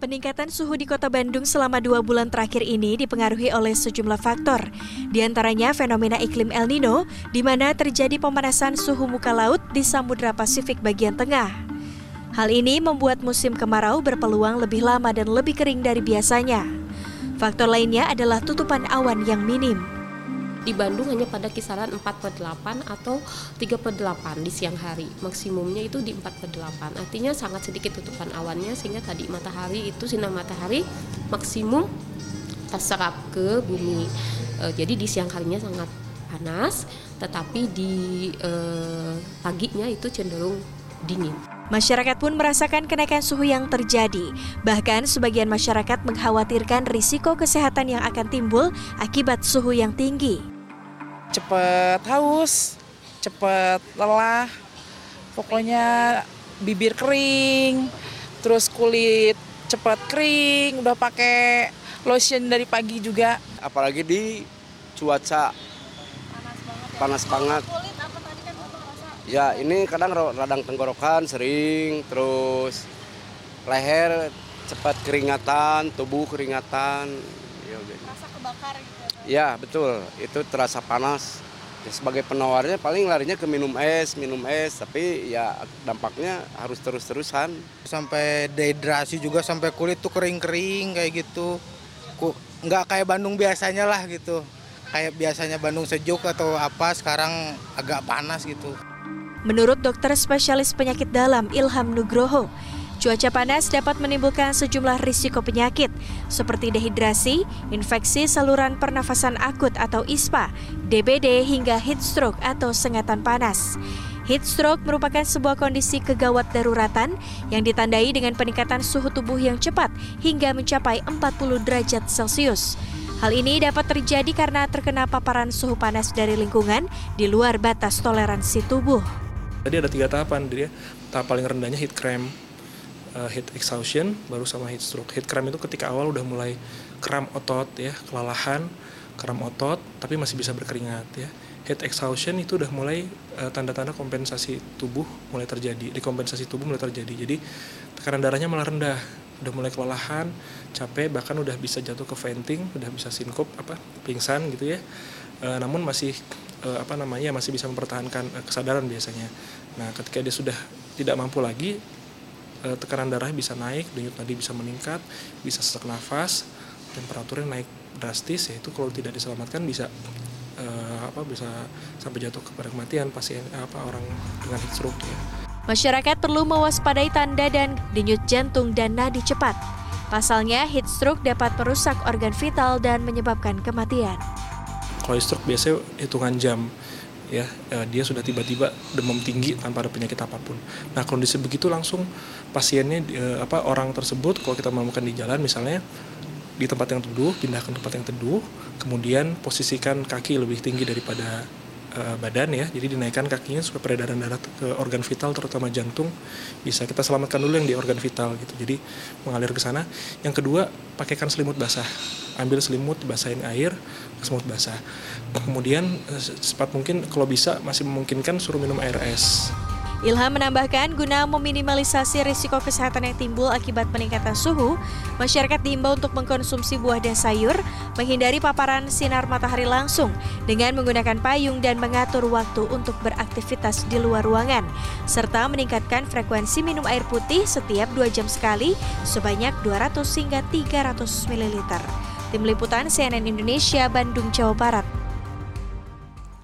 Peningkatan suhu di kota Bandung selama dua bulan terakhir ini dipengaruhi oleh sejumlah faktor. Di antaranya fenomena iklim El Nino, di mana terjadi pemanasan suhu muka laut di Samudra Pasifik bagian tengah. Hal ini membuat musim kemarau berpeluang lebih lama dan lebih kering dari biasanya. Faktor lainnya adalah tutupan awan yang minim di Bandung hanya pada kisaran 4 per 8 atau 3 per 8 di siang hari. Maksimumnya itu di 4 per 8. Artinya sangat sedikit tutupan awannya sehingga tadi matahari itu sinar matahari maksimum terserap ke bumi. E, jadi di siang harinya sangat panas, tetapi di e, paginya itu cenderung dingin. Masyarakat pun merasakan kenaikan suhu yang terjadi. Bahkan sebagian masyarakat mengkhawatirkan risiko kesehatan yang akan timbul akibat suhu yang tinggi. Cepat haus, cepat lelah, pokoknya bibir kering, terus kulit cepat kering, udah pakai lotion dari pagi juga. Apalagi di cuaca panas banget. Ya. Kulit apa tadi kan Ya ini kadang radang tenggorokan sering, terus leher cepat keringatan, tubuh keringatan. Ya, Rasa kebakar gitu. Ya betul, itu terasa panas. Ya, sebagai penawarnya paling larinya ke minum es, minum es, tapi ya dampaknya harus terus-terusan. Sampai dehidrasi juga sampai kulit tuh kering-kering kayak gitu. Nggak kayak Bandung biasanya lah gitu. Kayak biasanya Bandung sejuk atau apa, sekarang agak panas gitu. Menurut dokter spesialis penyakit dalam Ilham Nugroho, cuaca panas dapat menimbulkan sejumlah risiko penyakit seperti dehidrasi, infeksi saluran pernafasan akut atau ISPA, DBD hingga heat stroke atau sengatan panas. Heat stroke merupakan sebuah kondisi kegawat daruratan yang ditandai dengan peningkatan suhu tubuh yang cepat hingga mencapai 40 derajat Celcius. Hal ini dapat terjadi karena terkena paparan suhu panas dari lingkungan di luar batas toleransi tubuh. Tadi ada tiga tahapan, dia tahap paling rendahnya heat cramp, uh, heat exhaustion, baru sama heat stroke. Heat cramp itu ketika awal udah mulai kram otot ya, kelalahan, kram otot, tapi masih bisa berkeringat ya. Heat exhaustion itu udah mulai uh, tanda-tanda kompensasi tubuh mulai terjadi, dekompensasi tubuh mulai terjadi. Jadi tekanan darahnya malah rendah, udah mulai kelelahan, capek, bahkan udah bisa jatuh ke venting, udah bisa sinkop apa pingsan gitu ya. Uh, namun masih apa namanya masih bisa mempertahankan kesadaran biasanya. Nah, ketika dia sudah tidak mampu lagi, uh, tekanan darah bisa naik, denyut nadi bisa meningkat, bisa sesak nafas, temperaturnya naik drastis, yaitu kalau tidak diselamatkan bisa uh, apa bisa sampai jatuh kepada kematian pasien apa orang dengan heat stroke ya. Masyarakat perlu mewaspadai tanda dan denyut jantung dan nadi cepat. Pasalnya, heat stroke dapat merusak organ vital dan menyebabkan kematian. Kalau stroke biasanya hitungan jam ya dia sudah tiba-tiba demam tinggi tanpa ada penyakit apa pun. Nah kondisi begitu langsung pasiennya eh, apa orang tersebut kalau kita menemukan di jalan misalnya di tempat yang teduh pindahkan tempat yang teduh kemudian posisikan kaki lebih tinggi daripada uh, badan ya. Jadi dinaikkan kakinya supaya peredaran darah ke organ vital terutama jantung bisa kita selamatkan dulu yang di organ vital gitu. Jadi mengalir ke sana. Yang kedua pakaikan selimut basah ambil selimut basahin air selimut basah kemudian eh, secepat mungkin kalau bisa masih memungkinkan suruh minum air es Ilham menambahkan guna meminimalisasi risiko kesehatan yang timbul akibat peningkatan suhu, masyarakat diimbau untuk mengkonsumsi buah dan sayur, menghindari paparan sinar matahari langsung dengan menggunakan payung dan mengatur waktu untuk beraktivitas di luar ruangan, serta meningkatkan frekuensi minum air putih setiap 2 jam sekali sebanyak 200 hingga 300 ml. Tim Liputan CNN Indonesia, Bandung, Jawa Barat.